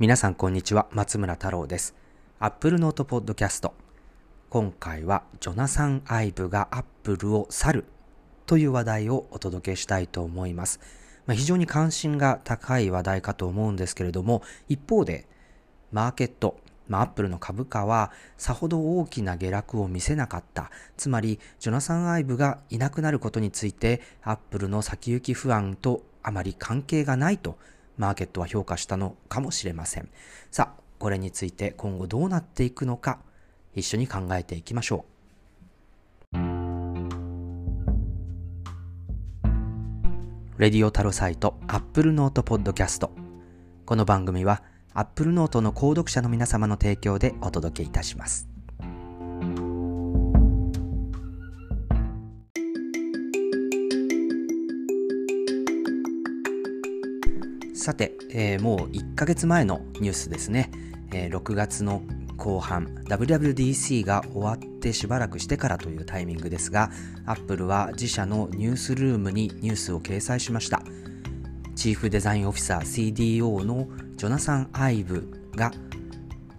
皆さんこんにちは松村太郎です。アップルノートポッドキャスト今回はジョナサン・アイブがアップルを去るという話題をお届けしたいと思います、まあ、非常に関心が高い話題かと思うんですけれども一方でマーケットまあ、アップルの株価はさほど大きな下落を見せなかった。つまり、ジョナサン・アイブがいなくなることについて、アップルの先行き不安とあまり関係がないと、マーケットは評価したのかもしれません。さあ、これについて今後どうなっていくのか、一緒に考えていきましょう。レディオタロサイトアップルノートポッドキャスト。この番組は Apple Note の購読者の皆様の提供でお届けいたします。さて、えー、もう1ヶ月前のニュースですね。えー、6月の後半 WWDC が終わってしばらくしてからというタイミングですが Apple は自社のニュースルームにニュースを掲載しましたチーフデザインオフィサー CDO のジョナサン・アイブが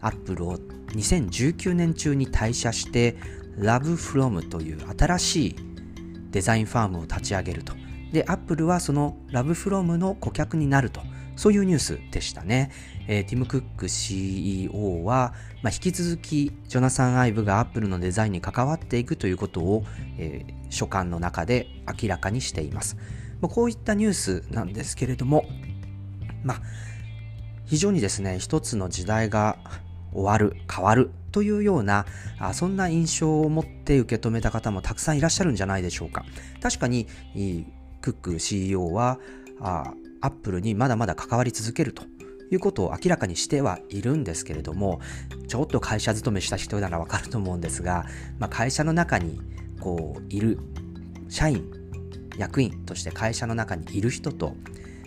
アップルを2019年中に退社して LoveFrom という新しいデザインファームを立ち上げると。で、アップルはその LoveFrom の顧客になると。そういうニュースでしたね。えー、ティム・クック CEO は、まあ、引き続きジョナサン・アイブがアップルのデザインに関わっていくということを、えー、書簡の中で明らかにしています。まあ、こういったニュースなんですけれども、まあ、非常にですね、一つの時代が終わる、変わるというような、そんな印象を持って受け止めた方もたくさんいらっしゃるんじゃないでしょうか。確かに、クック CEO は、あアップルにまだまだ関わり続けるということを明らかにしてはいるんですけれども、ちょっと会社勤めした人ならわかると思うんですが、まあ、会社の中にこういる社員、役員として会社の中にいる人と、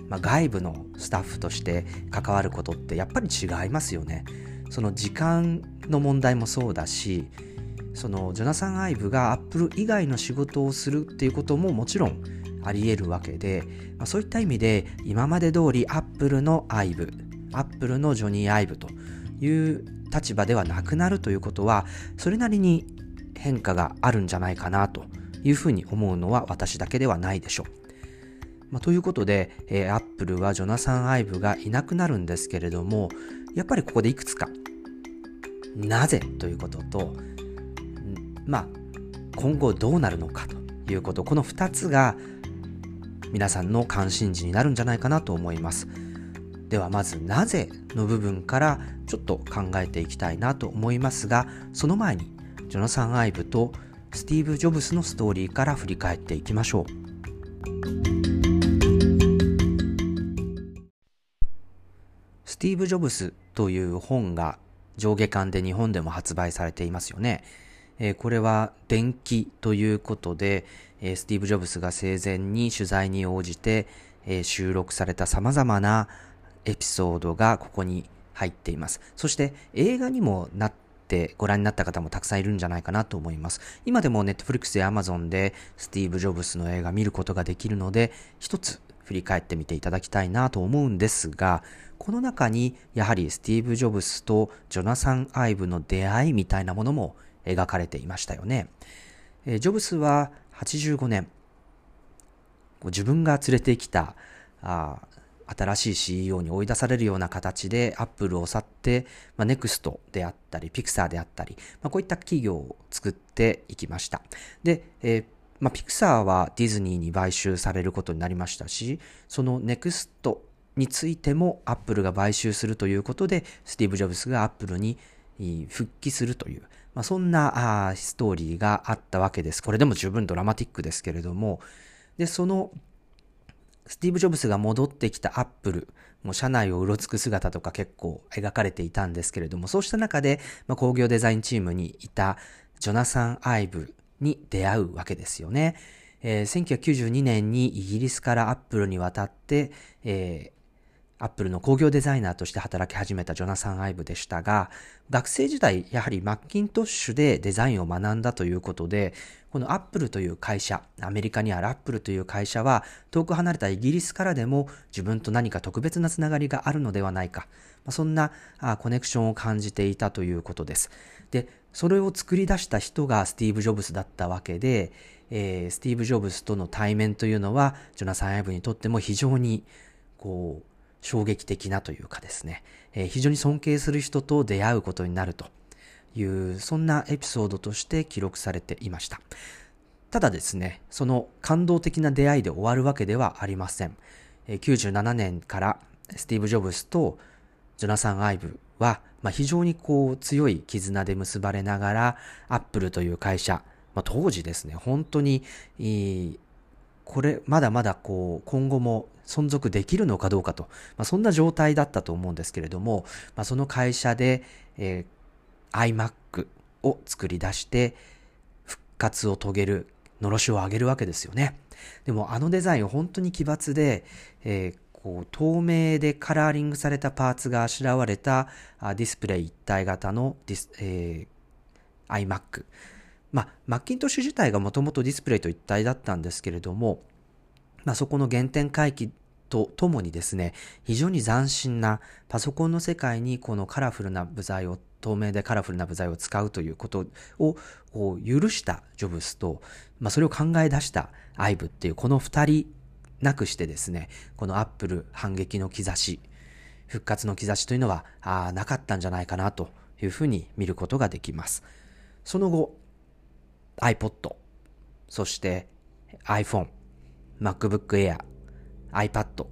まあ、外部のスタッフとして関わることってやっぱり違いますよね。その時間の問題もそうだしそのジョナサン・アイブがアップル以外の仕事をするっていうことももちろんあり得るわけで、まあ、そういった意味で今まで通りアップルのアイブアップルのジョニー・アイブという立場ではなくなるということはそれなりに変化があるんじゃないかなというふうに思うのは私だけではないでしょう。まあ、ということで、えー、アップルはジョナサン・アイブがいなくなるんですけれども、やっぱりここでいくつか、なぜということと、まあ、今後どうなるのかということ、この2つが皆さんの関心事になるんじゃないかなと思います。ではまずなぜの部分からちょっと考えていきたいなと思いますが、その前にジョナサン・アイブとスティーブ・ジョブスのストーリーから振り返っていきましょう。スティーブ・ジョブスという本が上下巻で日本でも発売されていますよね。えー、これは伝記ということで、え、スティーブ・ジョブスが生前に取材に応じて、収録された様々なエピソードがここに入っています。そして映画にもなってご覧になった方もたくさんいるんじゃないかなと思います。今でも Netflix や Amazon でスティーブ・ジョブスの映画見ることができるので、一つ振り返ってみていただきたいなと思うんですが、この中にやはりスティーブ・ジョブスとジョナサン・アイブの出会いみたいなものも描かれていましたよね。えジョブスは85年、自分が連れてきたあ新しい CEO に追い出されるような形でアップルを去って、まあ、ネクストであったり、ピクサーであったり、まあ、こういった企業を作っていきました。で、えーまあ、ピクサーはディズニーに買収されることになりましたし、そのネクストについてもアップルが買収するということで、スティーブ・ジョブスがアップルに復帰するという、まあ、そんなあストーリーがあったわけです。これでも十分ドラマティックですけれども、で、そのスティーブ・ジョブスが戻ってきたアップル、もう社内をうろつく姿とか結構描かれていたんですけれども、そうした中で、まあ、工業デザインチームにいたジョナサン・アイブに出会うわけですよね。えー、1992年にイギリスからアップルに渡って、え、アップルの工業デザイナーとして働き始めたジョナサン・アイブでしたが、学生時代、やはりマッキントッシュでデザインを学んだということで、このアップルという会社、アメリカにあるアップルという会社は、遠く離れたイギリスからでも自分と何か特別なつながりがあるのではないか、そんなコネクションを感じていたということです。で、それを作り出した人がスティーブ・ジョブズだったわけで、えー、スティーブ・ジョブズとの対面というのは、ジョナサン・アイブにとっても非常に、こう、衝撃的なというかですね、えー、非常に尊敬する人と出会うことになるという、そんなエピソードとして記録されていました。ただですね、その感動的な出会いで終わるわけではありません。97年からスティーブ・ジョブズとジョナサン・アイブは、まあ、非常にこう強い絆で結ばれながら、アップルという会社、まあ、当時ですね、本当に、これ、まだまだこう、今後も存続できるのかどうかと、まあ、そんな状態だったと思うんですけれども、まあ、その会社で、えー、iMac を作り出して、復活を遂げるのろしを上げるわけですよね。でもあのデザイン本当に奇抜で、えー、こう透明でカラーリングされたパーツがあしらわれたディスプレイ一体型のディス、えー、iMac。まあ、マッキントッシュ自体がもともとディスプレイと一体だったんですけれども、まあ、そこの原点回帰とともにですね、非常に斬新なパソコンの世界にこのカラフルな部材を透明でカラフルな部材を使うということを許したジョブスと、まあ、それを考え出したアイブっていうこの二人なくしてですね、このアップル反撃の兆し、復活の兆しというのはあなかったんじゃないかなというふうに見ることができます。その後、iPod、そして iPhone、MacBook Air、iPad、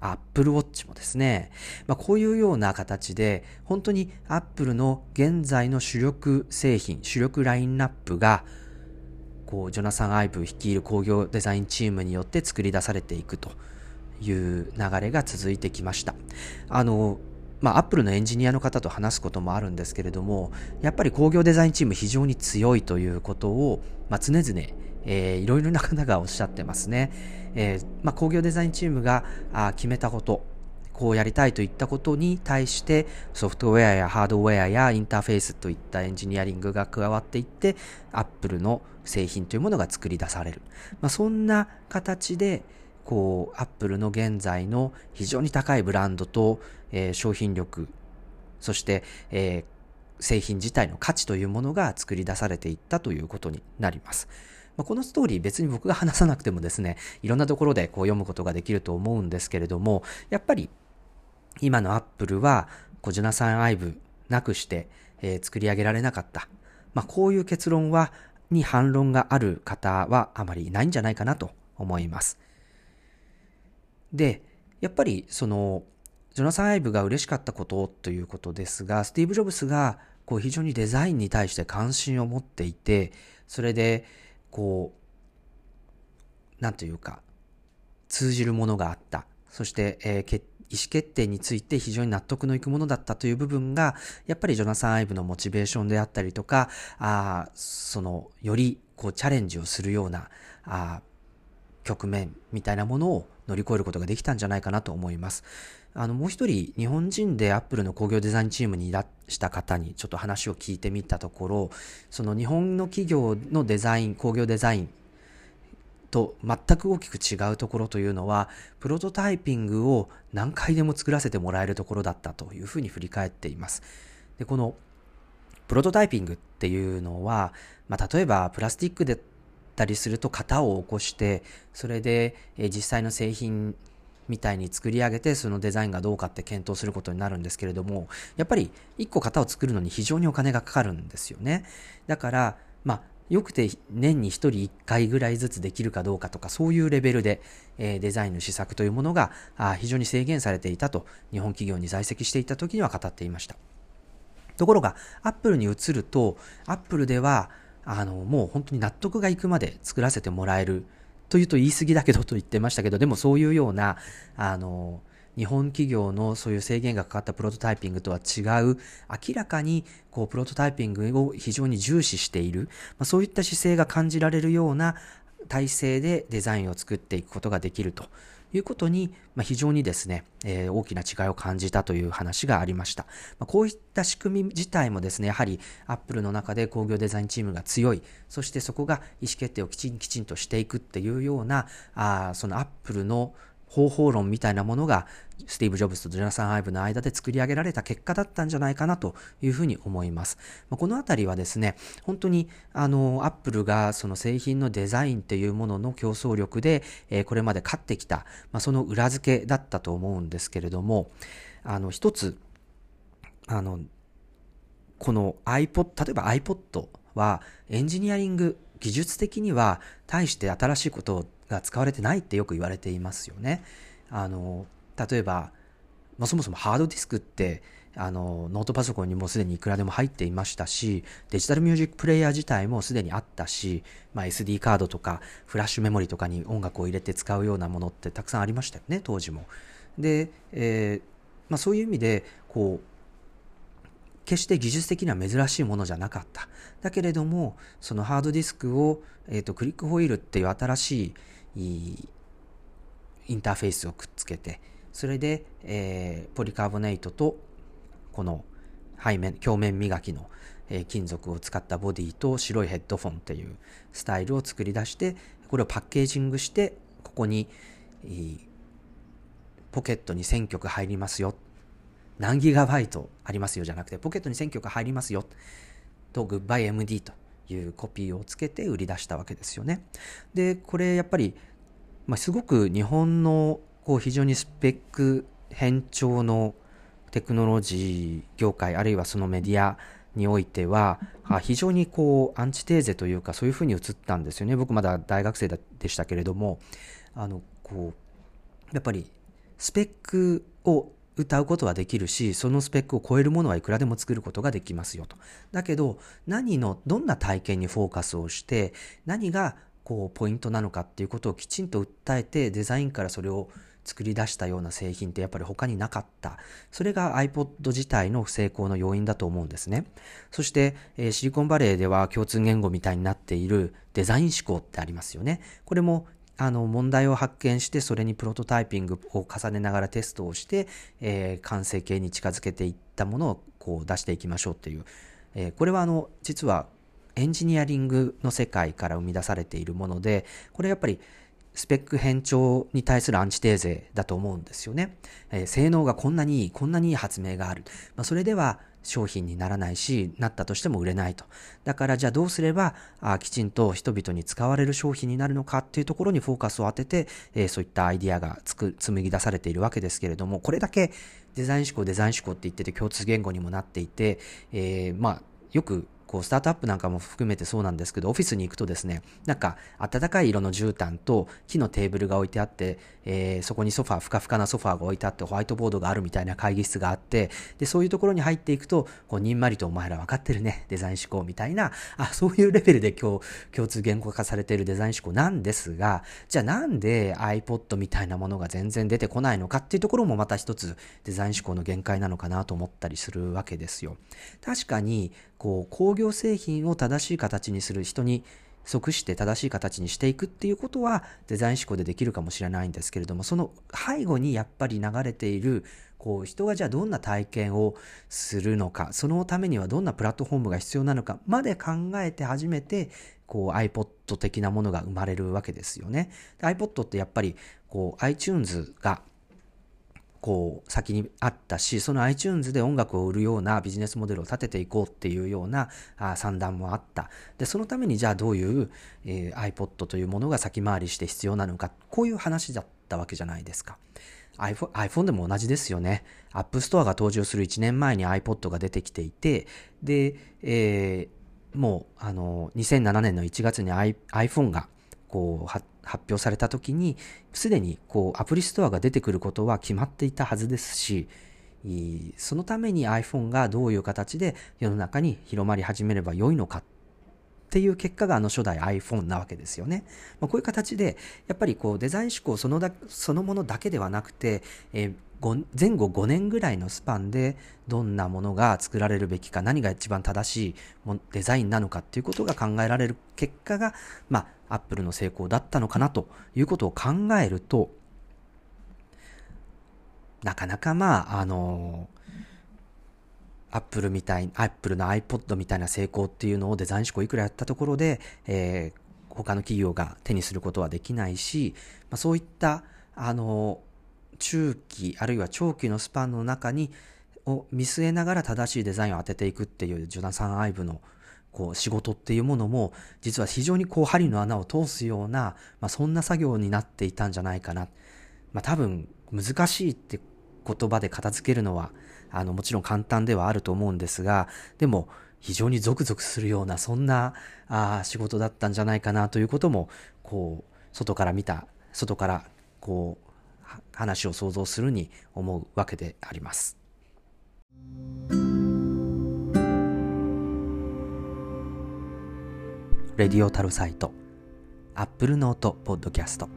Apple Watch もですね、まあ、こういうような形で、本当に Apple の現在の主力製品、主力ラインナップが、こう、ジョナサン・アイブ率いる工業デザインチームによって作り出されていくという流れが続いてきました。あの、まあ、アップルのエンジニアの方と話すこともあるんですけれども、やっぱり工業デザインチーム非常に強いということを、まあ、常々えー、いろいろな方がおっしゃってますね。えー、まあ、工業デザインチームがあ決めたこと、こうやりたいといったことに対してソフトウェアやハードウェアやインターフェースといったエンジニアリングが加わっていってアップルの製品というものが作り出される。まあ、そんな形でこうアップルの現在の非常に高いブランドと、えー、商品力そして、えー、製品自体の価値というものが作り出されていったということになります。まあ、このストーリー別に僕が話さなくてもですね、いろんなところでこう読むことができると思うんですけれども、やっぱり今のアップルは、こうジョナサン・アイブなくして、えー、作り上げられなかった。まあ、こういう結論は、に反論がある方はあまりいないんじゃないかなと思います。で、やっぱりその、ジョナサン・アイブが嬉しかったことということですが、スティーブ・ジョブスがこう非常にデザインに対して関心を持っていて、それでこう、なんというか、通じるものがあった。そして、えー、意思決定について非常に納得のいくものだったという部分が、やっぱりジョナサン・アイブのモチベーションであったりとか、あその、よりこうチャレンジをするような、あ局面みたいなものを乗り越えることができたんじゃないかなと思います。あの、もう一人、日本人でアップルの工業デザインチームにいらした方にちょっと話を聞いてみたところ、その日本の企業のデザイン、工業デザインと全く大きく違うところというのは、プロトタイピングを何回でも作らせてもらえるところだったというふうに振り返っています。で、このプロトタイピングっていうのは、まあ、例えばプラスチックだったりすると型を起こして、それで実際の製品みたいに作り上げてそのデザインがどうかって検討することになるんですけれどもやっぱり1個型を作るのに非常にお金がかかるんですよね。だからまあよくて年に1人1回ぐらいずつできるかどうかとかそういうレベルで、えー、デザインの施策というものがあ非常に制限されていたと日本企業に在籍していた時には語っていました。ところがアップルに移るとアップルではあのもう本当に納得がいくまで作らせてもらえるというと言い過ぎだけどと言ってましたけど、でもそういうような、あの、日本企業のそういう制限がかかったプロトタイピングとは違う、明らかにこうプロトタイピングを非常に重視している、まあ、そういった姿勢が感じられるような体制でデザインを作っていくことができると。いうことに、まあ、非常にですね、えー、大きな違いを感じたという話がありました。まあ、こういった仕組み自体もですね、やはり Apple の中で工業デザインチームが強い、そしてそこが意思決定をきちんきちんとしていくっていうような、あそのアップルの方法論みたいなものがスティーブ・ジョブズとジョナサン・アイブの間で作り上げられた結果だったんじゃないかなというふうに思います。まこのあたりはですね、本当にあの、アップルがその製品のデザインっていうものの競争力で、えー、これまで勝ってきた、まあ、その裏付けだったと思うんですけれども、あの、一つ、あの、この iPod、例えば iPod はエンジニアリング、技術的には大して新しいことをが使われてないってよく言われていますよね。あの、例えば、まあ、そもそもハードディスクってあのノートパソコンにもすでにいくらでも入っていましたしデジタルミュージックプレイヤー自体もすでにあったし、まあ、SD カードとかフラッシュメモリとかに音楽を入れて使うようなものってたくさんありましたよね当時も。で、えーまあ、そういう意味でこう決して技術的には珍しいものじゃなかった。だけれども、そのハードディスクを、えっ、ー、と、クリックホイールっていう新しいインターフェースをくっつけて、それで、えー、ポリカーボネイトと、この背面、表面磨きの、えー、金属を使ったボディと白いヘッドフォンっていうスタイルを作り出して、これをパッケージングして、ここに、ポケットに1000曲入りますよ。何ギガバイトありますよじゃなくて、ポケットに1000曲入りますよ。と、グッバイ MD というコピーをつけて売り出したわけですよね。で、これやっぱりまあ、すごく日本のこう非常にスペック変調のテクノロジー業界あるいはそのメディアにおいては非常にこうアンチテーゼというかそういうふうに映ったんですよね僕まだ大学生でしたけれどもあのこうやっぱりスペックを歌うことはできるしそのスペックを超えるものはいくらでも作ることができますよとだけど何のどんな体験にフォーカスをして何がこうポイントなのかっていうことをきちんと訴えてデザインからそれを作り出したような製品ってやっぱり他になかった。それが iPod 自体の成功の要因だと思うんですね。そして、えー、シリコンバレーでは共通言語みたいになっているデザイン思考ってありますよね。これもあの問題を発見してそれにプロトタイピングを重ねながらテストをして、えー、完成形に近づけていったものをこう出していきましょうっていう、えー、これはあの実はエンジニアリングの世界から生み出されているもので、これやっぱりスペック変調に対するアンチテーゼだと思うんですよね。えー、性能がこんなにいい、こんなにいい発明がある。まあ、それでは商品にならないし、なったとしても売れないと。だからじゃあどうすればあきちんと人々に使われる商品になるのかっていうところにフォーカスを当てて、えー、そういったアイディアがつく紡ぎ出されているわけですけれども、これだけデザイン思考、デザイン思考って言ってて共通言語にもなっていて、えー、まあよくこう、スタートアップなんかも含めてそうなんですけど、オフィスに行くとですね、なんか、暖かい色の絨毯と木のテーブルが置いてあって、えー、そこにソファー、ふかふかなソファーが置いてあって、ホワイトボードがあるみたいな会議室があって、で、そういうところに入っていくと、こう、にんまりとお前ら分かってるね、デザイン思考みたいな、あ、そういうレベルで今日、共通言語化されているデザイン思考なんですが、じゃあなんで iPod みたいなものが全然出てこないのかっていうところもまた一つデザイン思考の限界なのかなと思ったりするわけですよ。確かに、こう工業製品を正しい形にする人に即して正しい形にしていくっていうことはデザイン思考でできるかもしれないんですけれどもその背後にやっぱり流れているこう人がじゃあどんな体験をするのかそのためにはどんなプラットフォームが必要なのかまで考えて初めてこう iPod 的なものが生まれるわけですよね。iPod ってやっぱりこう iTunes がこう先にあったし、その iTunes で音楽を売るようなビジネスモデルを立てていこうっていうような算段もあった。で、そのためにじゃあどういう、えー、iPod というものが先回りして必要なのか、こういう話だったわけじゃないですか。iPhone, iPhone でも同じですよね。App Store が登場する1年前に iPod が出てきていて、で、えー、もう、あの、2007年の1月に iPhone がこう発表された時にすでにこうアプリストアが出てくることは決まっていたはずですしそのために iPhone がどういう形で世の中に広まり始めれば良いのかっていう結果があの初代 iPhone なわけですよね。まあ、こういう形でやっぱりこうデザイン思考そのだそのものだけではなくて、えー前後5年ぐらいのスパンでどんなものが作られるべきか何が一番正しいデザインなのかっていうことが考えられる結果が、まあ、アップルの成功だったのかなということを考えるとなかなかまああのアップルみたい、アップルの iPod みたいな成功っていうのをデザイン思考いくらやったところで、えー、他の企業が手にすることはできないし、まあ、そういったあの、中期あるいは長期のスパンの中にを見据えながら正しいデザインを当てていくっていうジョナサン・アイブのこう仕事っていうものも実は非常にこう針の穴を通すような、まあ、そんな作業になっていたんじゃないかな。まあ、多分難しいって言葉で片付けるのはあのもちろん簡単ではあると思うんですがでも非常にゾクゾクするようなそんなあ仕事だったんじゃないかなということもこう外から見た外からこう話を想像するに思うわけであります。Radio Tarosite、Apple Note Podcast。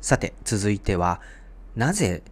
さて、続いては、なぜ、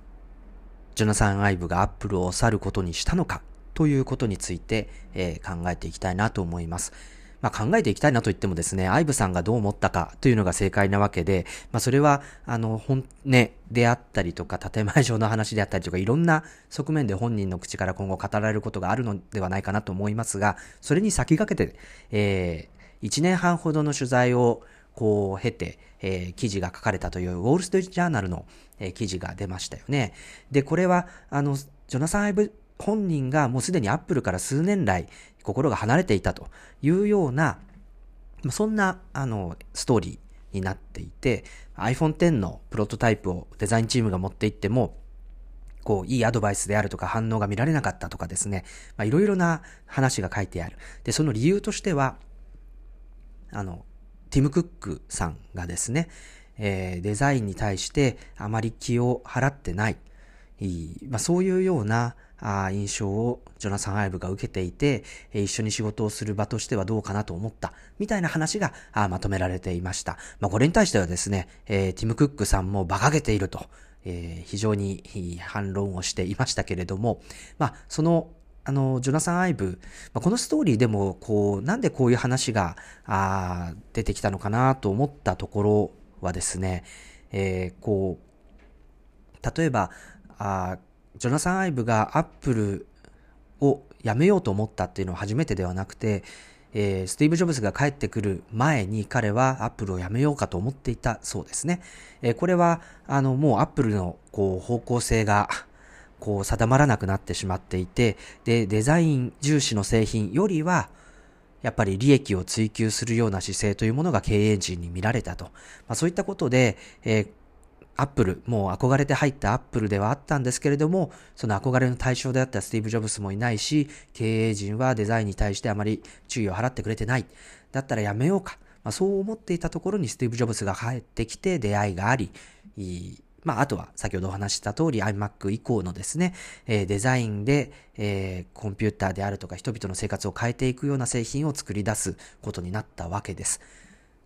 ジョナサン・アイブがアップルを去ることにしたのかということについて、えー、考えていきたいなと思います。まあ、考えていきたいなと言ってもですね、アイブさんがどう思ったかというのが正解なわけで、まあ、それは、あの、本音であったりとか、建前上の話であったりとか、いろんな側面で本人の口から今後語られることがあるのではないかなと思いますが、それに先駆けて、えー、1年半ほどの取材を、こう、経て、えー、記事が書かれたという、ウォール・ストリート・ジャーナルの、えー、記事が出ましたよね。で、これは、あの、ジョナサン・アイブ本人がもうすでにアップルから数年来心が離れていたというような、そんなあのストーリーになっていて iPhone X のプロトタイプをデザインチームが持っていってもこう、いいアドバイスであるとか反応が見られなかったとかですね、まあ、いろいろな話が書いてある。で、その理由としては、あの、ティム・クックさんがですね、えー、デザインに対してあまり気を払ってない。まあ、そういうような印象をジョナサン・アイブが受けていて、一緒に仕事をする場としてはどうかなと思った、みたいな話がまとめられていました。まあ、これに対してはですね、えー、ティム・クックさんも馬鹿げていると、えー、非常に反論をしていましたけれども、まあ、そのあの、ジョナサン・アイブ、ま、このストーリーでも、こう、なんでこういう話が、あ出てきたのかなと思ったところはですね、えー、こう、例えば、あジョナサン・アイブがアップルを辞めようと思ったっていうのは初めてではなくて、えー、スティーブ・ジョブズが帰ってくる前に彼はアップルを辞めようかと思っていたそうですね。えー、これは、あの、もうアップルのこう方向性が、こう定まらなくなってしまっていて、で、デザイン重視の製品よりは、やっぱり利益を追求するような姿勢というものが経営陣に見られたと。まあ、そういったことで、えー、アップル、もう憧れて入ったアップルではあったんですけれども、その憧れの対象であったスティーブ・ジョブスもいないし、経営陣はデザインに対してあまり注意を払ってくれてない。だったらやめようか。まあ、そう思っていたところにスティーブ・ジョブスが帰ってきて出会いがあり、まあ、あとは先ほどお話した通り iMac 以降のですね、えー、デザインで、えー、コンピューターであるとか人々の生活を変えていくような製品を作り出すことになったわけです。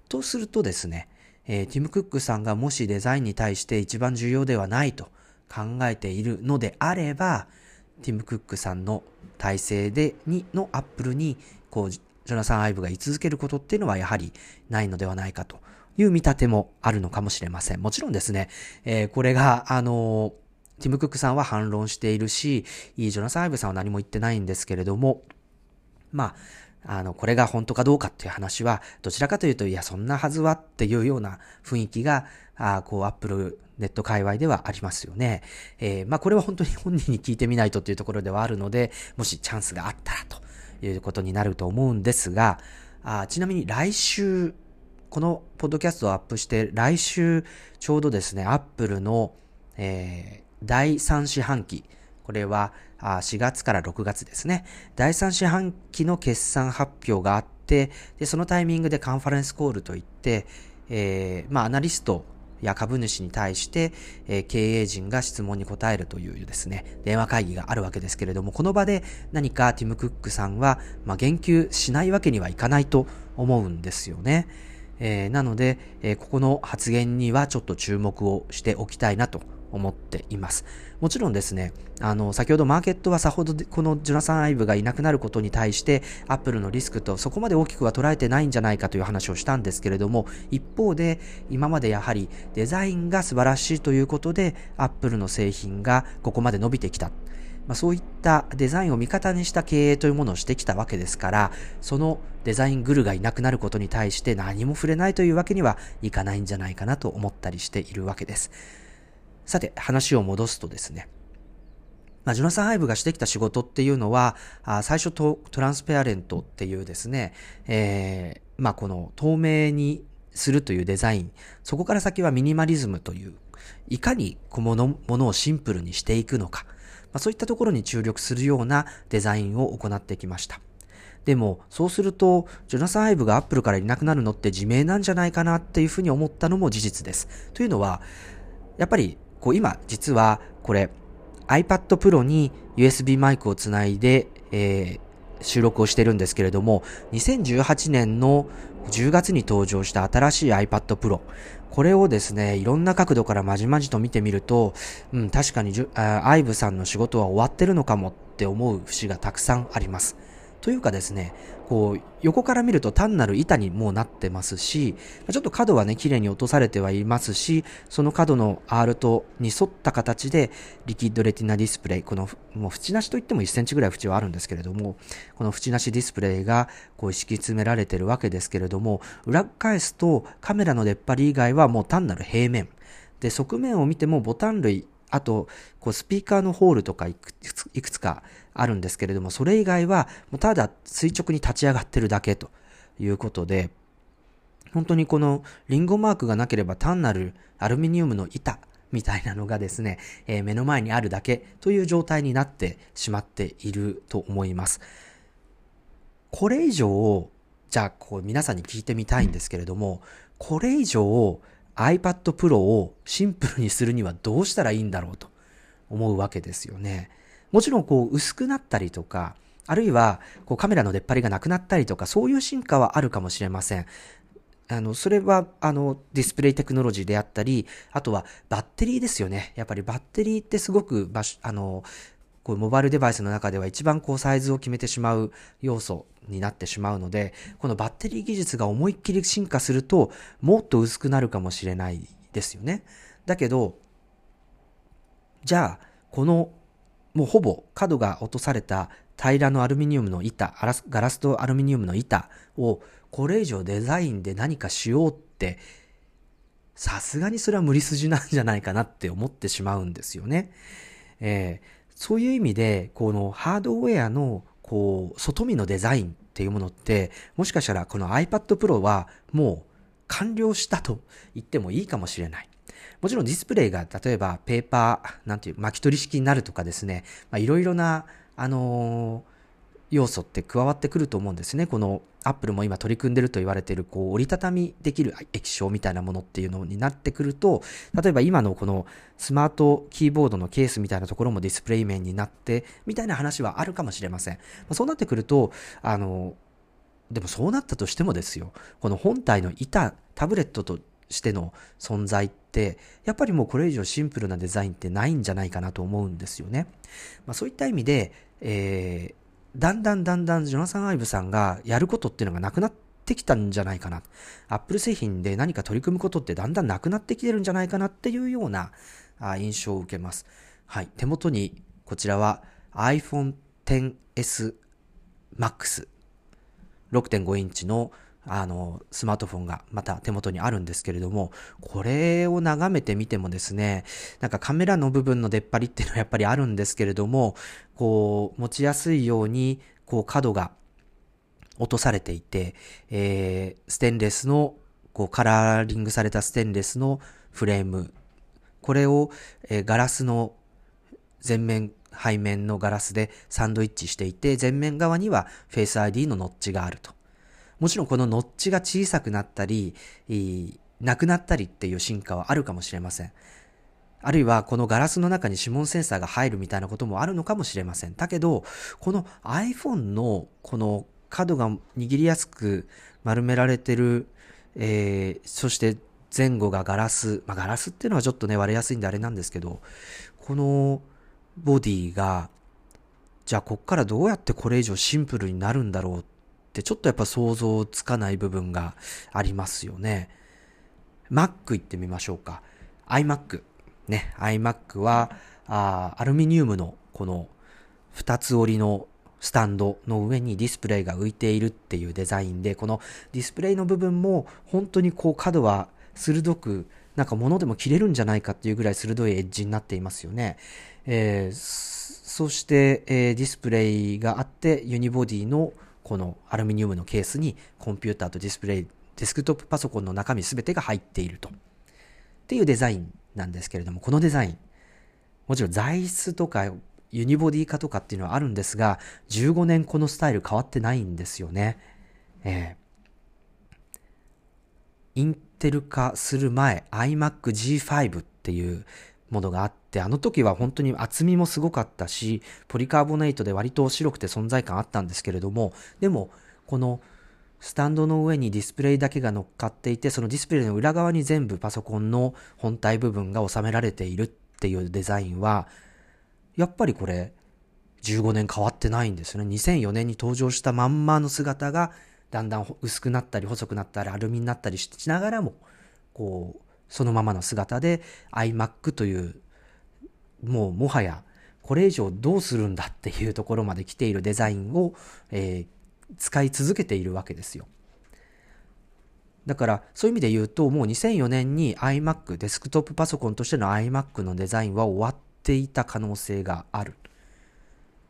とするとですね、えー、ティム・クックさんがもしデザインに対して一番重要ではないと考えているのであれば、ティム・クックさんの体制で、に、のアップルに、こう、ジョナサン・アイブが居続けることっていうのはやはりないのではないかという見立てもあるのかもしれません。もちろんですね、えー、これが、あのティム・クックさんは反論しているし、ジョナサン・アイブさんは何も言ってないんですけれども、まあ、あの、これが本当かどうかっていう話は、どちらかというと、いや、そんなはずはっていうような雰囲気が、あこう、アップルネット界隈ではありますよね。えー、まあ、これは本当に本人に聞いてみないとっていうところではあるので、もしチャンスがあったらということになると思うんですが、あちなみに来週、このポッドキャストをアップして、来週、ちょうどですね、アップルの、えー、第3四半期、これは4月から6月ですね。第3四半期の決算発表があって、で、そのタイミングでカンファレンスコールといって、えー、まあ、アナリストや株主に対して、えー、経営陣が質問に答えるというですね、電話会議があるわけですけれども、この場で何かティム・クックさんは、まあ、言及しないわけにはいかないと思うんですよね。えー、なので、えー、ここの発言にはちょっと注目をしておきたいなと思っています。もちろんですね、あの、先ほどマーケットはさほどこのジョナサン・アイブがいなくなることに対して、アップルのリスクとそこまで大きくは捉えてないんじゃないかという話をしたんですけれども、一方で、今までやはりデザインが素晴らしいということで、アップルの製品がここまで伸びてきた。まあ、そういったデザインを味方にした経営というものをしてきたわけですから、そのデザイングルがいなくなることに対して何も触れないというわけにはいかないんじゃないかなと思ったりしているわけです。さて、話を戻すとですね、まあ、ジョナサン・ハイブがしてきた仕事っていうのは、あ最初トトランスペアレントっていうですね、えー、まあ、この透明にするというデザイン、そこから先はミニマリズムという、いかに小物ものをシンプルにしていくのか、まあ、そういったところに注力するようなデザインを行ってきました。でも、そうすると、ジョナサン・アイブがアップルからいなくなるのって自明なんじゃないかなっていうふうに思ったのも事実です。というのは、やっぱり、こう今、実は、これ、iPad Pro に USB マイクをつないで、えー、収録をしてるんですけれども、2018年の10月に登場した新しい iPad Pro。これをですね、いろんな角度からまじまじと見てみると、うん、確かにアイブさんの仕事は終わってるのかもって思う節がたくさんあります。というかですね、こう、横から見ると単なる板にもうなってますし、ちょっと角はね、綺麗に落とされてはいますし、その角の R とに沿った形で、リキッドレティナディスプレイ、この、もう縁なしといっても1センチぐらい縁はあるんですけれども、この縁なしディスプレイが、こう、敷き詰められてるわけですけれども、裏返すと、カメラの出っ張り以外はもう単なる平面。で、側面を見てもボタン類、あと、こう、スピーカーのホールとかいくつかあるんですけれども、それ以外は、ただ垂直に立ち上がってるだけということで、本当にこのリンゴマークがなければ単なるアルミニウムの板みたいなのがですね、えー、目の前にあるだけという状態になってしまっていると思います。これ以上、じゃあこう皆さんに聞いてみたいんですけれども、これ以上 iPad Pro をシンプルにするにはどうしたらいいんだろうと思うわけですよね。もちろんこう薄くなったりとか、あるいはこうカメラの出っ張りがなくなったりとか、そういう進化はあるかもしれません。あの、それは、あの、ディスプレイテクノロジーであったり、あとはバッテリーですよね。やっぱりバッテリーってすごく場所、あの、こうモバイルデバイスの中では一番こうサイズを決めてしまう要素になってしまうので、このバッテリー技術が思いっきり進化すると、もっと薄くなるかもしれないですよね。だけど、じゃあ、このもうほぼ角が落とされた平らのアルミニウムの板、ガラスとアルミニウムの板をこれ以上デザインで何かしようって、さすがにそれは無理筋なんじゃないかなって思ってしまうんですよね。えー、そういう意味で、このハードウェアのこう、外見のデザインっっていうものって、もしかしたらこの iPad Pro はもう完了したと言ってもいいかもしれない。もちろんディスプレイが例えばペーパー、なんていう、巻き取り式になるとかですね、いろいろな、あのー、要素って加わってくると思うんですね。このアップルも今取り組んでると言われている、こう、折りたたみできる液晶みたいなものっていうのになってくると、例えば今のこのスマートキーボードのケースみたいなところもディスプレイ面になって、みたいな話はあるかもしれません。そうなってくると、あの、でもそうなったとしてもですよ、この本体の板、タブレットとしての存在って、やっぱりもうこれ以上シンプルなデザインってないんじゃないかなと思うんですよね。まあ、そういった意味で、えー、だんだんだんだんジョナサン・アイブさんがやることっていうのがなくなってきたんじゃないかな。アップル製品で何か取り組むことってだんだんなくなってきてるんじゃないかなっていうような印象を受けます。はい。手元にこちらは iPhone XS Max 6.5インチのあの、スマートフォンがまた手元にあるんですけれども、これを眺めてみてもですね、なんかカメラの部分の出っ張りっていうのはやっぱりあるんですけれども、こう、持ちやすいように、こう、角が落とされていて、えー、ステンレスの、こう、カラーリングされたステンレスのフレーム、これを、えー、ガラスの前面、背面のガラスでサンドイッチしていて、前面側にはフェイス ID のノッチがあると。もちろんこのノッチが小さくなったり、なくなったりっていう進化はあるかもしれません。あるいはこのガラスの中に指紋センサーが入るみたいなこともあるのかもしれません。だけど、この iPhone のこの角が握りやすく丸められてる、えー、そして前後がガラス、まあ、ガラスっていうのはちょっとね割れやすいんであれなんですけど、このボディが、じゃあこっからどうやってこれ以上シンプルになるんだろうってちょっとやっぱ想像つかない部分がありますよね。Mac 行ってみましょうか。iMac。ね、iMac は、あアルミニウムのこの二つ折りのスタンドの上にディスプレイが浮いているっていうデザインで、このディスプレイの部分も本当にこう角は鋭く、なんか物でも切れるんじゃないかっていうぐらい鋭いエッジになっていますよね。えー、そして、えー、ディスプレイがあって、ユニボディのこのアルミニウムのケースにコンピューターとディスプレイ、デスクトップパソコンの中身全てが入っていると。っていうデザインなんですけれども、このデザイン、もちろん材質とかユニボディ化とかっていうのはあるんですが、15年このスタイル変わってないんですよね。えー、インテル化する前、iMac G5 っていうものがあって、あの時は本当に厚みもすごかったし、ポリカーボネイトで割と白くて存在感あったんですけれども、でも、このスタンドの上にディスプレイだけが乗っかっていて、そのディスプレイの裏側に全部パソコンの本体部分が収められているっていうデザインは、やっぱりこれ、15年変わってないんですよね。2004年に登場したまんまの姿が、だんだん薄くなったり細くなったりアルミになったりしながらも、こう、そのままの姿で iMac という、もうもはやこれ以上どうするんだっていうところまで来ているデザインを、えー、使い続けているわけですよ。だからそういう意味で言うともう2004年に iMac デスクトップパソコンとしての iMac のデザインは終わっていた可能性がある。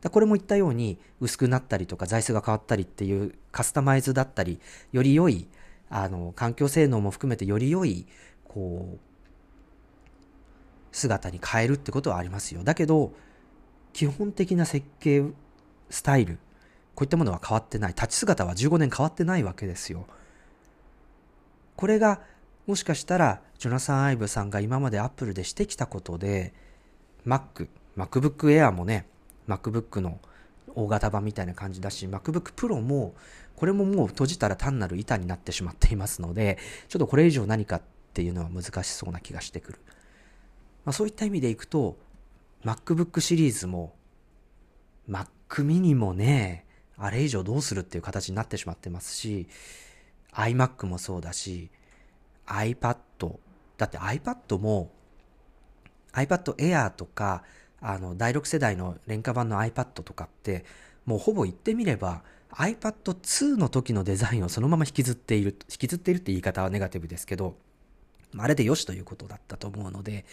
これも言ったように薄くなったりとか材質が変わったりっていうカスタマイズだったりより良いあの環境性能も含めてより良いこう姿に変えるってことはありますよ。だけど基本的な設計スタイルこういったものは変わってない立ち姿は15年変わってないわけですよ。これがもしかしたらジョナサン・アイブさんが今までアップルでしてきたことで Mac、MacBook Air もね MacBook の大型版みたいな感じだし MacBook Pro もこれももう閉じたら単なる板になってしまっていますのでちょっとこれ以上何かっていうのは難しそうな気がしてくる、まあ、そういった意味でいくと MacBook シリーズも Mac mini もねあれ以上どうするっていう形になってしまってますし iMac もそうだし iPad だって iPad も iPad Air とかあの第6世代の廉価版の iPad とかってもうほぼ言ってみれば iPad2 の時のデザインをそのまま引きずっている引きずっているって言い方はネガティブですけどあれでよしということだったと思うので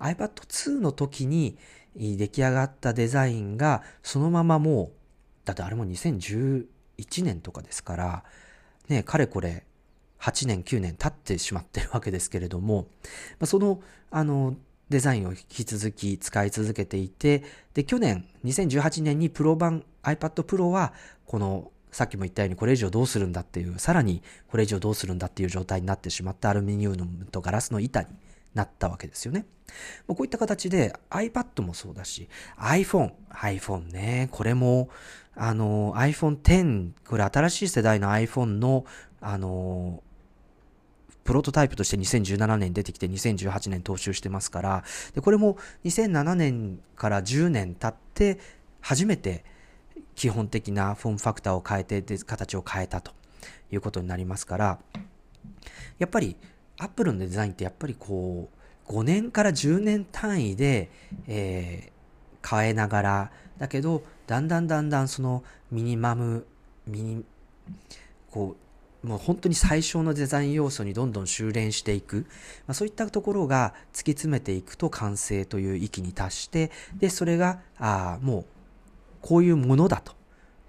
iPad2 の時に出来上がったデザインがそのままもうだってあれも2011年とかですからねかれこれ8年9年経ってしまってるわけですけれどもそのあのデザインを引き続き使い続けていて、で、去年、2018年にプロ版 iPad Pro は、この、さっきも言ったようにこれ以上どうするんだっていう、さらにこれ以上どうするんだっていう状態になってしまったアルミニウムとガラスの板になったわけですよね。こういった形で iPad もそうだし、iPhone、iPhone ね、これも、あの、iPhone X、これ新しい世代の iPhone の、あの、プロトタイプとして2017年出てきて2018年踏襲してますから、で、これも2007年から10年経って初めて基本的なフォームファクターを変えて、で、形を変えたということになりますから、やっぱりアップルのデザインってやっぱりこう、5年から10年単位で、えー、変えながら、だけど、だんだんだんだんそのミニマム、ミニ、こう、もう本当に最小のデザイン要素にどんどん修練していく、まあ、そういったところが突き詰めていくと完成という域に達して、で、それが、あもう、こういうものだと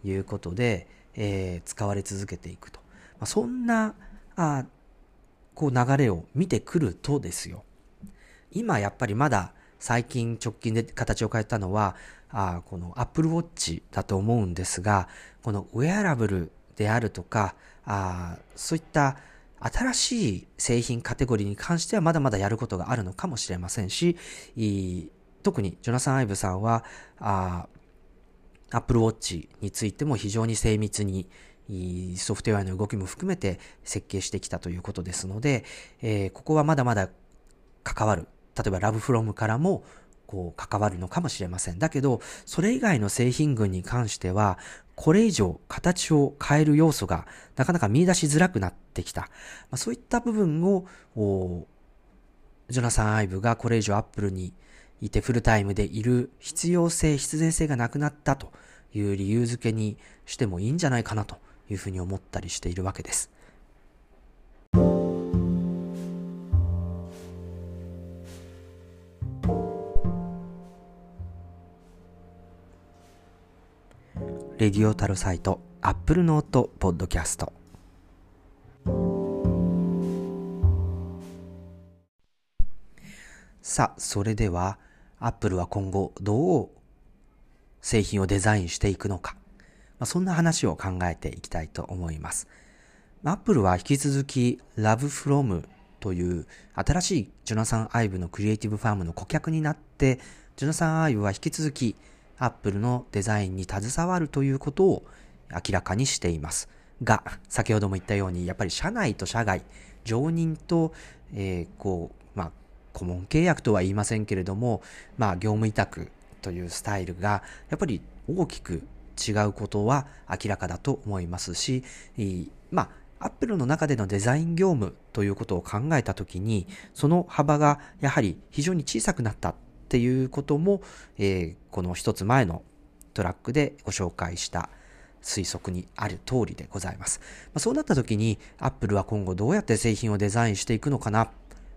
いうことで、えー、使われ続けていくと。まあ、そんな、あこう流れを見てくるとですよ。今やっぱりまだ最近直近で形を変えたのは、あこの Apple Watch だと思うんですが、このウェアラブルであるとか、あそういった新しい製品カテゴリーに関してはまだまだやることがあるのかもしれませんし、特にジョナサン・アイブさんは、あ Apple Watch についても非常に精密にソフトウェアの動きも含めて設計してきたということですので、えー、ここはまだまだ関わる。例えば Love From からもこう関わるのかもしれません。だけど、それ以外の製品群に関しては、これ以上形を変える要素がなかなか見出しづらくなってきた。まあ、そういった部分を、ジョナサン・アイブがこれ以上アップルに、いてフルタイムでいる必要性、必然性がなくなったという理由付けにしてもいいんじゃないかなというふうに思ったりしているわけです。 Radio Tarosite Apple Note Podcast さあ、それではアップルは今後どう製品をデザインしていくのか、まあ、そんな話を考えていきたいと思います。アップルは引き続き Love From という新しいジョナサン・アイブのクリエイティブファームの顧客になってジョナサン・アイブは引き続きアップルのデザインに携わるということを明らかにしています。が、先ほども言ったように、やっぱり社内と社外、常任と、えー、こう、まあ、顧問契約とは言いませんけれども、まあ、業務委託というスタイルが、やっぱり大きく違うことは明らかだと思いますし、まあ、アップルの中でのデザイン業務ということを考えたときに、その幅がやはり非常に小さくなったっていうことも、えー、この一つ前のトラックでご紹介した推測にある通りでございます。まあ、そうなった時に、アップルは今後どうやって製品をデザインしていくのかな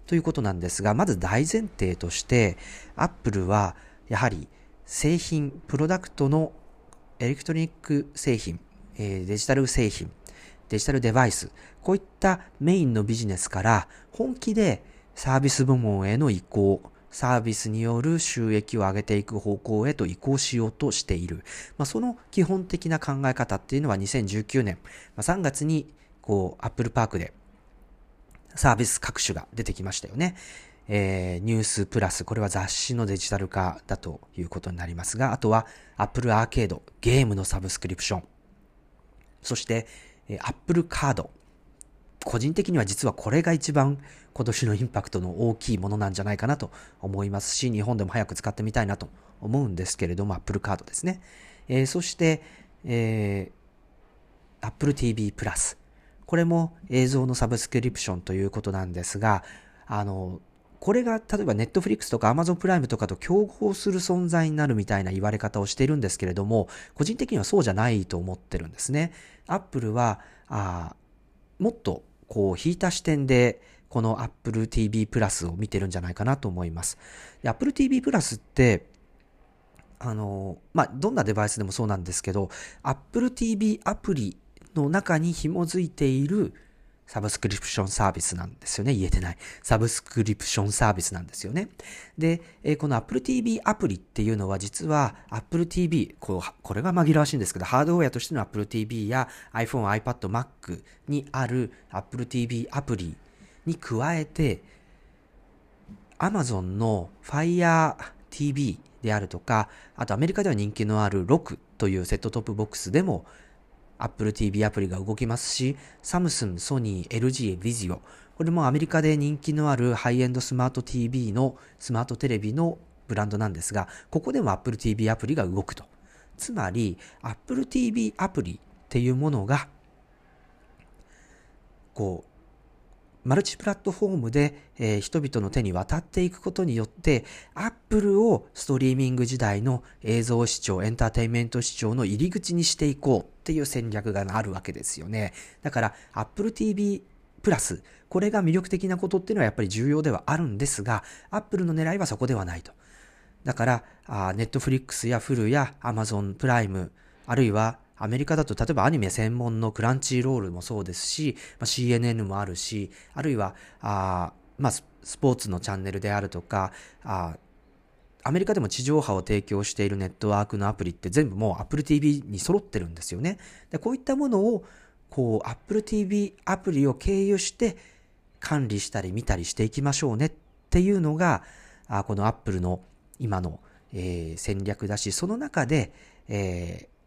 ということなんですが、まず大前提として、アップルはやはり製品、プロダクトのエレクトロニック製品、え、デジタル製品、デジタルデバイス、こういったメインのビジネスから本気でサービス部門への移行、サービスによる収益を上げていく方向へと移行しようとしている。まあ、その基本的な考え方っていうのは2019年、まあ、3月にこう、アップルパークでサービス各種が出てきましたよね。えー、ニュースプラス、これは雑誌のデジタル化だということになりますが、あとは Apple アーケード、ゲームのサブスクリプション。そして、えー、Apple カード。個人的には実はこれが一番今年のインパクトの大きいものなんじゃないかなと思いますし、日本でも早く使ってみたいなと思うんですけれども、Apple カードですね。えー、そして、えー、Apple TV プラス。これも映像のサブスクリプションということなんですが、あの、これが例えば Netflix とか Amazon プライムとかと競合する存在になるみたいな言われ方をしているんですけれども、個人的にはそうじゃないと思ってるんですね。Apple は、あもっとこう引いた視点でこの Apple TV プラスを見てるんじゃないかなと思います。Apple TV プラスって、あの、まあ、どんなデバイスでもそうなんですけど、Apple TV アプリの中に紐づいているサブスクリプションサービスなんですよね。言えてない。サブスクリプションサービスなんですよね。で、えこの Apple TV アプリっていうのは実は Apple TV、こうこれが紛らわしいんですけど、ハードウェアとしての Apple TV や iPhone、iPad、Mac にある Apple TV アプリに加えて、Amazon の Fire TV であるとか、あとアメリカでは人気のある Roku というセットトップボックスでも Apple TV アプリが動きますし、サムスン、ソニー、LG、Vizio、これもアメリカで人気のあるハイエンドスマート TV のスマートテレビのブランドなんですが、ここでも Apple TV アプリが動くと。つまり、Apple TV アプリっていうものが、こう、マルチプラットフォームで、えー、人々の手に渡っていくことによって、Apple をストリーミング時代の映像視聴、エンターテインメント視聴の入り口にしていこうっていう戦略があるわけですよね。だから Apple TV プラス、これが魅力的なことっていうのはやっぱり重要ではあるんですが、Apple の狙いはそこではないと。だから、Netflix や Fulu や Amazon プライム、あるいはアメリカだと例えばアニメ専門のクランチーロールもそうですし、まあ、CNN もあるし、あるいは、あまあ、スポーツのチャンネルであるとか、あアメリカでも地上波を提供しているネットワークのアプリって全部もう Apple TV に揃ってるんですよね。でこういったものをこう Apple TV アプリを経由して管理したり見たりしていきましょうねっていうのがあこの Apple の今の、えー、戦略だしその中で、えー、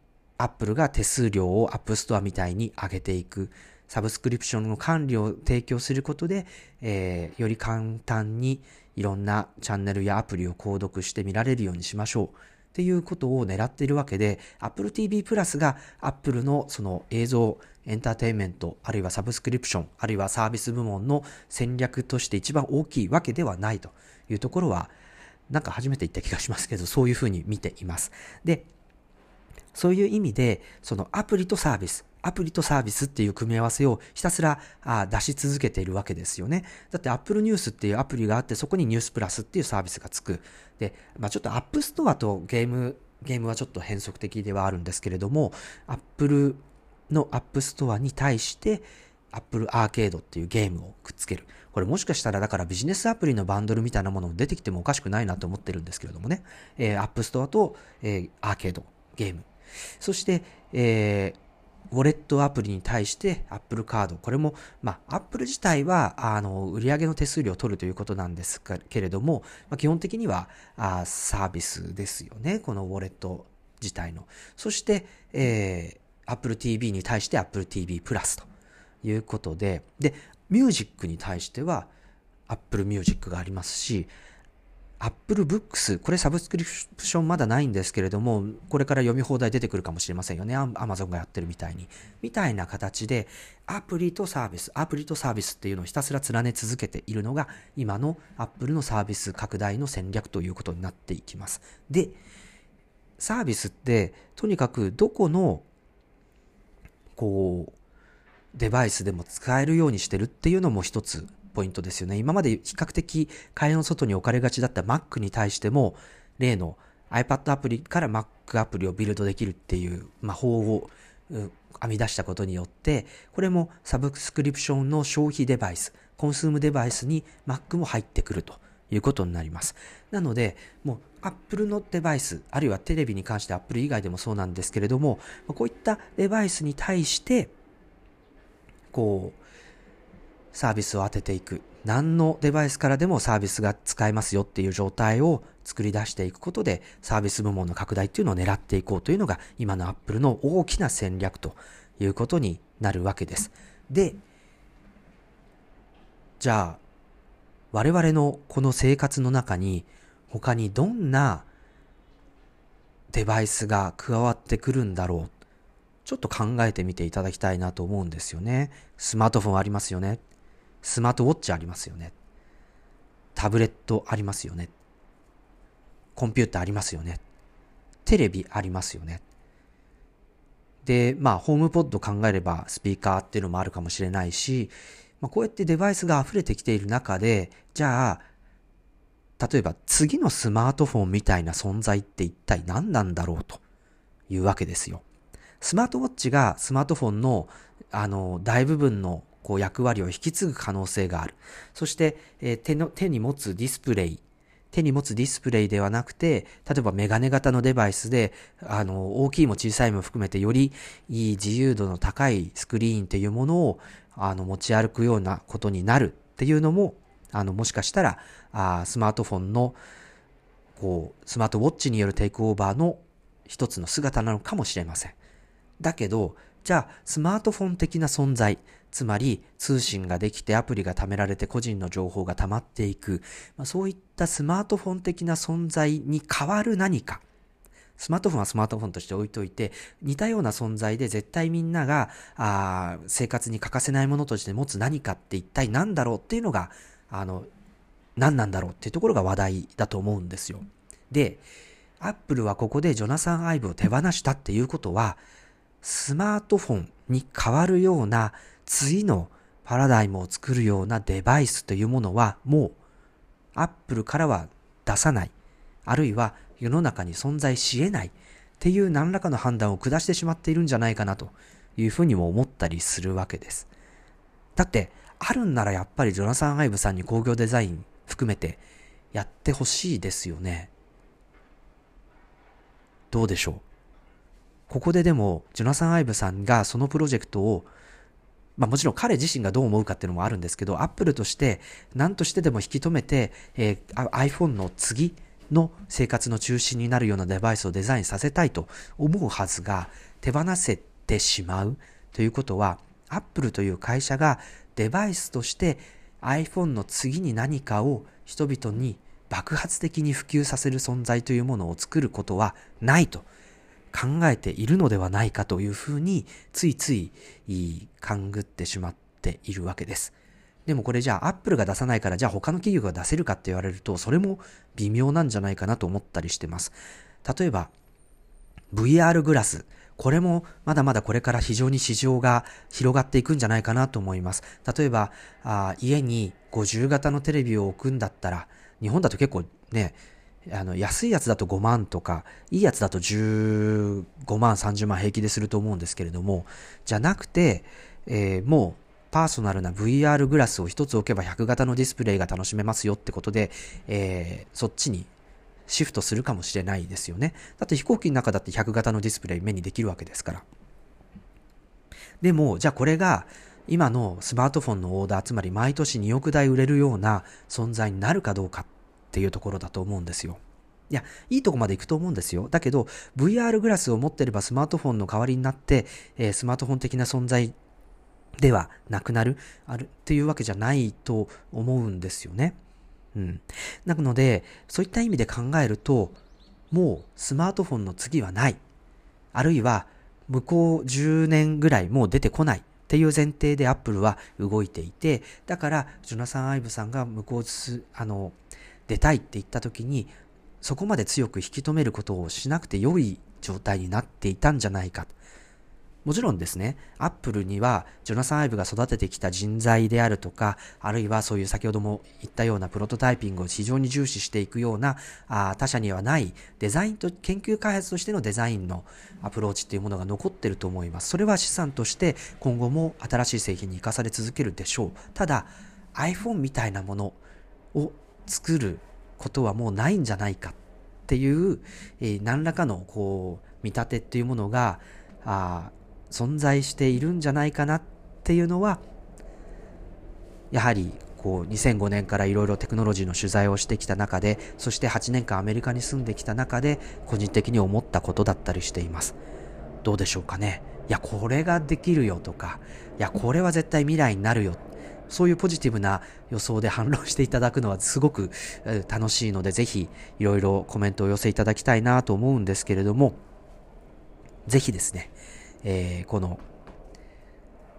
アップルが手数料を App Store みたいに上げていく。サブスクリプションの管理を提供することで、えー、より簡単にいろんなチャンネルやアプリを購読して見られるようにしましょう。っていうことを狙っているわけで、Apple TV プラスが Apple のその映像、エンターテインメント、あるいはサブスクリプション、あるいはサービス部門の戦略として一番大きいわけではないというところは、なんか初めて言った気がしますけど、そういうふうに見ています。で、そういう意味で、そのアプリとサービス、アプリとサービスっていう組み合わせをひたすらあ出し続けているわけですよね。だって Apple News っていうアプリがあって、そこにニュースプラスっていうサービスがつく。で、まあ、ちょっと App Store とゲーム、ゲームはちょっと変則的ではあるんですけれども、Apple の App Store に対して Apple Arcade っていうゲームをくっつける。これもしかしたらだからビジネスアプリのバンドルみたいなものも出てきてもおかしくないなと思ってるんですけれどもね。えー、App Store と、えー、アーケード、ゲーム。そして、えー、ウォレットアプリに対して Apple カード。これも、まあ、Apple 自体は、あの、売上の手数料を取るということなんですけれども、まあ、基本的にはあサービスですよね。このウォレット自体の。そして、えー、Apple TV に対して Apple TV プラスということで、で、ミュージックに対しては Apple Music がありますし、Apple Books、これサブスクリプションまだないんですけれども、これから読み放題出てくるかもしれませんよね。Amazon がやってるみたいに。みたいな形で、アプリとサービス、アプリとサービスっていうのをひたすら連ね続けているのが、今の Apple のサービス拡大の戦略ということになっていきます。で、サービスって、とにかくどこの、こう、デバイスでも使えるようにしてるっていうのも一つポイントですよね。今まで比較的会話の外に置かれがちだった Mac に対しても、例の iPad アプリから Mac アプリをビルドできるっていう魔法を編み出したことによって、これもサブスクリプションの消費デバイス、コンスームデバイスに Mac も入ってくるということになります。なので、もう Apple のデバイス、あるいはテレビに関して Apple 以外でもそうなんですけれども、こういったデバイスに対して、こう、サービスを当てていく。何のデバイスからでもサービスが使えますよっていう状態を作り出していくことでサービス部門の拡大っていうのを狙っていこうというのが今の Apple の大きな戦略ということになるわけです。で、じゃあ我々のこの生活の中に他にどんなデバイスが加わってくるんだろう。ちょっと考えてみていただきたいなと思うんですよね。スマートフォンありますよね。スマートウォッチありますよね。タブレットありますよね。コンピューターありますよね。テレビありますよね。で、まあ、ホームポッド考えればスピーカーっていうのもあるかもしれないし、まあ、こうやってデバイスが溢れてきている中で、じゃあ、例えば次のスマートフォンみたいな存在って一体何なんだろうというわけですよ。スマートウォッチがスマートフォンのあの大部分のこう役割を引き継ぐ可能性がある。そして、えー、手の、手に持つディスプレイ。手に持つディスプレイではなくて、例えばメガネ型のデバイスで、あの、大きいも小さいも含めてよりいい自由度の高いスクリーンっていうものを、あの、持ち歩くようなことになるっていうのも、あの、もしかしたら、あスマートフォンの、こう、スマートウォッチによるテイクオーバーの一つの姿なのかもしれません。だけど、じゃあ、スマートフォン的な存在、つまり通信ができてアプリが貯められて個人の情報が溜まっていく、まあ、そういったスマートフォン的な存在に変わる何か。スマートフォンはスマートフォンとして置いといて、似たような存在で絶対みんながあ生活に欠かせないものとして持つ何かって一体何だろうっていうのが、あの、何なんだろうっていうところが話題だと思うんですよ。で、アップルはここでジョナサン・アイブを手放したっていうことは、スマートフォンに変わるような次のパラダイムを作るようなデバイスというものはもうアップルからは出さない。あるいは世の中に存在し得ないっていう何らかの判断を下してしまっているんじゃないかなというふうにも思ったりするわけです。だって、あるんならやっぱりジョナサン・アイブさんに工業デザイン含めてやってほしいですよね。どうでしょう？ここででも、ジョナサン・アイブさんがそのプロジェクトをまあもちろん彼自身がどう思うかっていうのもあるんですけど、アップルとして何としてでも引き止めて、えー、iPhone の次の生活の中心になるようなデバイスをデザインさせたいと思うはずが手放せてしまうということは、アップルという会社がデバイスとして iPhone の次に何かを人々に爆発的に普及させる存在というものを作ることはないと考えているのではないかというふうについつい勘ぐってしまっているわけです。でもこれじゃあアップルが出さないからじゃあ他の企業が出せるかって言われるとそれも微妙なんじゃないかなと思ったりしてます。例えば VR グラス。これもまだまだこれから非常に市場が広がっていくんじゃないかなと思います。例えばあ家に50型のテレビを置くんだったら日本だと結構ねあの安いやつだと5万とかいいやつだと15万30万平気ですると思うんですけれどもじゃなくて、えー、もうパーソナルな VR グラスを一つ置けば100型のディスプレイが楽しめますよってことで、えー、そっちにシフトするかもしれないですよね。だって飛行機の中だって100型のディスプレイ目にできるわけですから。でも、じゃあこれが今のスマートフォンのオーダー、つまり毎年2億台売れるような存在になるかどうかっっていうところだと思うんですよ。いや、いいとこまで行くと思うんですよ。だけど、VR グラスを持ってればスマートフォンの代わりになって、えー、スマートフォン的な存在ではなくなる、あるっていうわけじゃないと思うんですよね。うん。なので、そういった意味で考えると、もうスマートフォンの次はない。あるいは、向こう10年ぐらいもう出てこないっていう前提でアップルは動いていて、だから、ジョナサン・アイブさんが向こう、あの、出たいって言った時に、そこまで強く引き止めることをしなくて良い状態になっていたんじゃないか。もちろんですね、アップルには、ジョナサン・アイブが育ててきた人材であるとか、あるいはそういう先ほども言ったようなプロトタイピングを非常に重視していくような、あ他社にはないデザインと、研究開発としてのデザインのアプローチっていうものが残ってると思います。それは資産として今後も新しい製品に生かされ続けるでしょう。ただ、iPhone みたいなものを作ることはもうないんじゃないかっていう、えー、何らかのこう、見立てっていうものが、あ存在しているんじゃないかなっていうのはやはりこう2005年からいろいろテクノロジーの取材をしてきた中でそして8年間アメリカに住んできた中で個人的に思ったことだったりしています。どうでしょうかね。いやこれができるよとかいやこれは絶対未来になるよそういうポジティブな予想で反論していただくのはすごく楽しいのでぜひいろいろコメントを寄せいただきたいなと思うんですけれどもぜひですねえー、この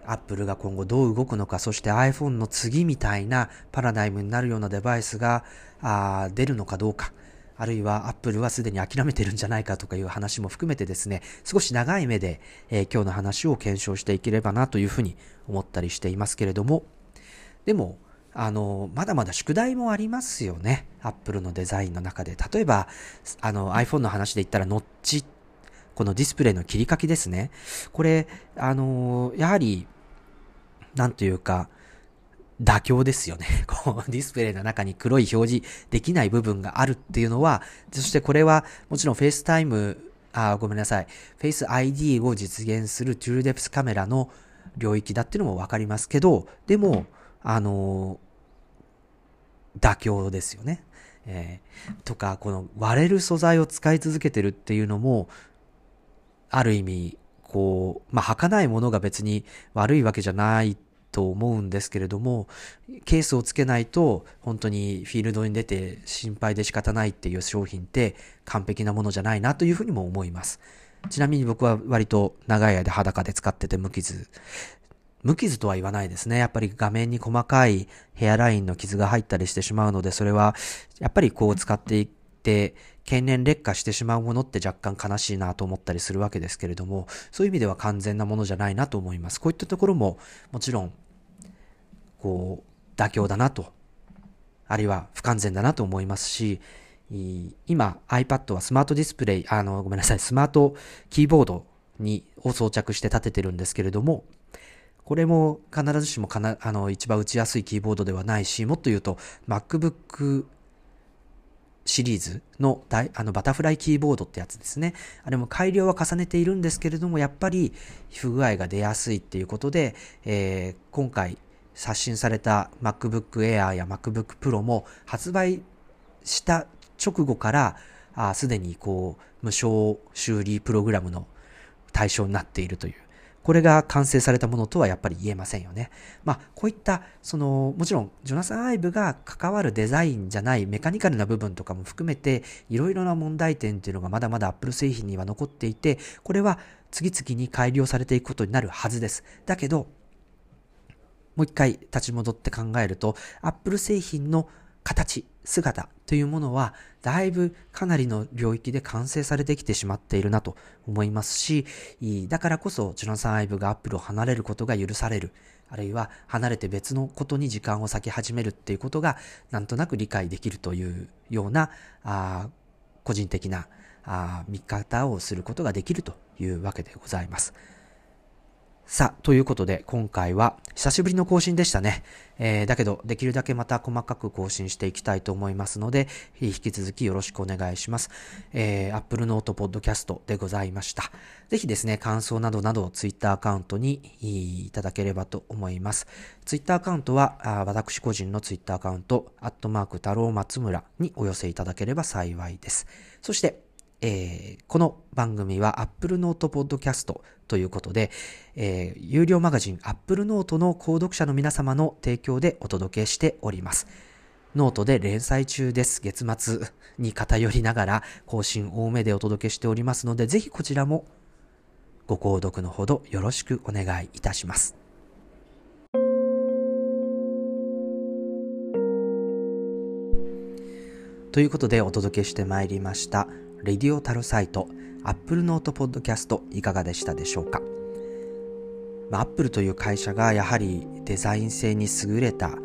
アップルが今後どう動くのか、そして iPhone の次みたいなパラダイムになるようなデバイスがあ出るのかどうか、あるいは Apple はすでに諦めてるんじゃないかとかいう話も含めてですね、少し長い目で、えー、今日の話を検証していければなというふうに思ったりしていますけれども、でも、あの、まだまだ宿題もありますよね。Apple のデザインの中で。例えば、あの iPhone の話で言ったら、ノッチこのディスプレイの切り欠きですね。これ、あの、やはり、なんというか、妥協ですよね。こう、ディスプレイの中に黒い表示できない部分があるっていうのは、そしてこれは、もちろん FaceTime、あ、ごめんなさい。 Face ID を実現する TrueDepth カメラの領域だっていうのもわかりますけど、でも、あの、妥協ですよね。えー、とか、この割れる素材を使い続けてるっていうのも、ある意味、こう、まあ、儚いものが別に悪いわけじゃないと思うんですけれども、ケースをつけないと本当にフィールドに出て心配で仕方ないっていう商品って完璧なものじゃないなというふうにも思います。ちなみに僕は割と長い間裸で使ってて無傷。無傷とは言わないですね。やっぱり画面に細かいヘアラインの傷が入ったりしてしまうので、それはやっぱりこう使っていって、経年劣化してしまうものって若干悲しいなと思ったりするわけですけれども、そういう意味では完全なものじゃないなと思います。こういったところももちろん、こう、妥協だなと、あるいは不完全だなと思いますし、今 iPad はスマートディスプレイ、あの、ごめんなさい、スマートキーボードに、を装着して立ててるんですけれども、これも必ずしもかな、あの、一番打ちやすいキーボードではないし、もっと言うと、MacBook シリーズのあのバタフライキーボードってやつですね。あれも改良は重ねているんですけれども、やっぱり不具合が出やすいっていうことで、えー、今回刷新された MacBook Air や MacBook Pro も発売した直後からすでにこう無償修理プログラムの対象になっているというこれが完成されたものとはやっぱり言えませんよね。まあ、こういった、その、もちろん、ジョナサン・アイブが関わるデザインじゃないメカニカルな部分とかも含めて、いろいろな問題点っていうのがまだまだ Apple 製品には残っていて、これは次々に改良されていくことになるはずです。だけど、もう一回立ち戻って考えると、Apple 製品の形、姿というものは、だいぶかなりの領域で完成されてきてしまっているなと思いますし、だからこそ、ジョナサン・アイブがアップルを離れることが許される。あるいは離れて別のことに時間を割き始めるっていうことが、なんとなく理解できるというような、あ個人的なあ見方をすることができるというわけでございます。さあ、ということで今回は久しぶりの更新でしたね。えー、だけどできるだけまた細かく更新していきたいと思いますので、引き続きよろしくお願いします。えー、Apple Note Podcast でございました。ぜひですね、感想などなど Twitter アカウントにいただければと思います。Twitter アカウントはあ私個人の Twitter アカウント、アットマーク太郎松村にお寄せいただければ幸いです。そして、えー、この番組は Apple Note Podcast ということで、えー、有料マガジン Apple Note の購読者の皆様の提供でお届けしております。ノートで連載中です。月末に偏りながら更新多めでお届けしておりますので、ぜひこちらもご購読のほどよろしくお願いいたします。ということでお届けしてまいりました。レディオタルサイト、Apple Note Podcast いかがでしたでしょうか、まあ、Apple という会社がやはりデザイン性に優れた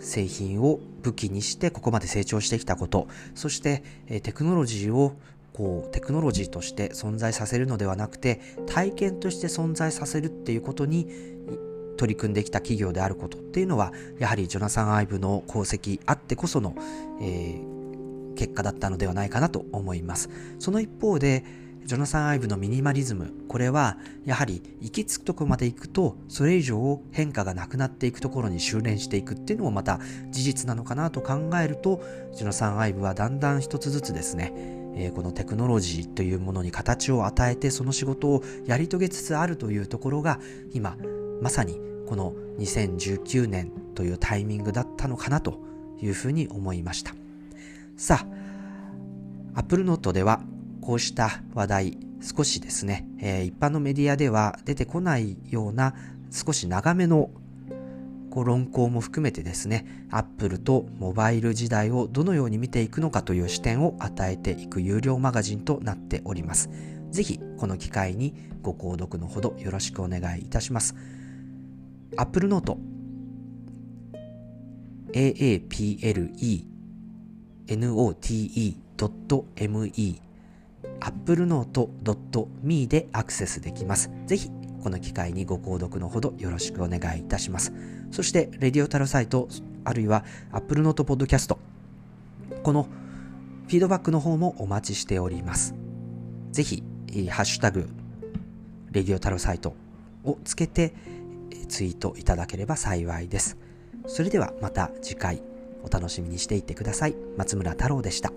製品を武器にしてここまで成長してきたこと、そしてテクノロジーをこうテクノロジーとして存在させるのではなくて体験として存在させるっていうことに取り組んできた企業であることっていうのはやはりジョナサン・アイブの功績あってこその、えー、結果だったのではないかなと思います。その一方で、ジョナサン・アイブのミニマリズム、これはやはり行き着くとこまで行くと、それ以上変化がなくなっていくところに修練していくっていうのもまた事実なのかなと考えると、ジョナサン・アイブはだんだん一つずつですね、えー、このテクノロジーというものに形を与えてその仕事をやり遂げつつあるというところが今まさにこの2019年というタイミングだったのかなというふうに思いました。さあ、Apple Note ではこうした話題、少しですね、えー、一般のメディアでは出てこないような少し長めのこう論考も含めてですね、Apple とモバイル時代をどのように見ていくのかという視点を与えていく有料マガジンとなっております。ぜひこの機会にご購読のほどよろしくお願いいたします。Apple Note AAPLE note.me applenote.me でアクセスできます。ぜひ、この機会にご購読のほどよろしくお願いいたします。そして、レディオタルサイト、あるいは Apple Note Podcast、このフィードバックの方もお待ちしております。ぜひ、ハッシュタグ、レディオタルサイトをつけてツイートいただければ幸いです。それではまた次回。お楽しみにしていってください。松村太郎でした。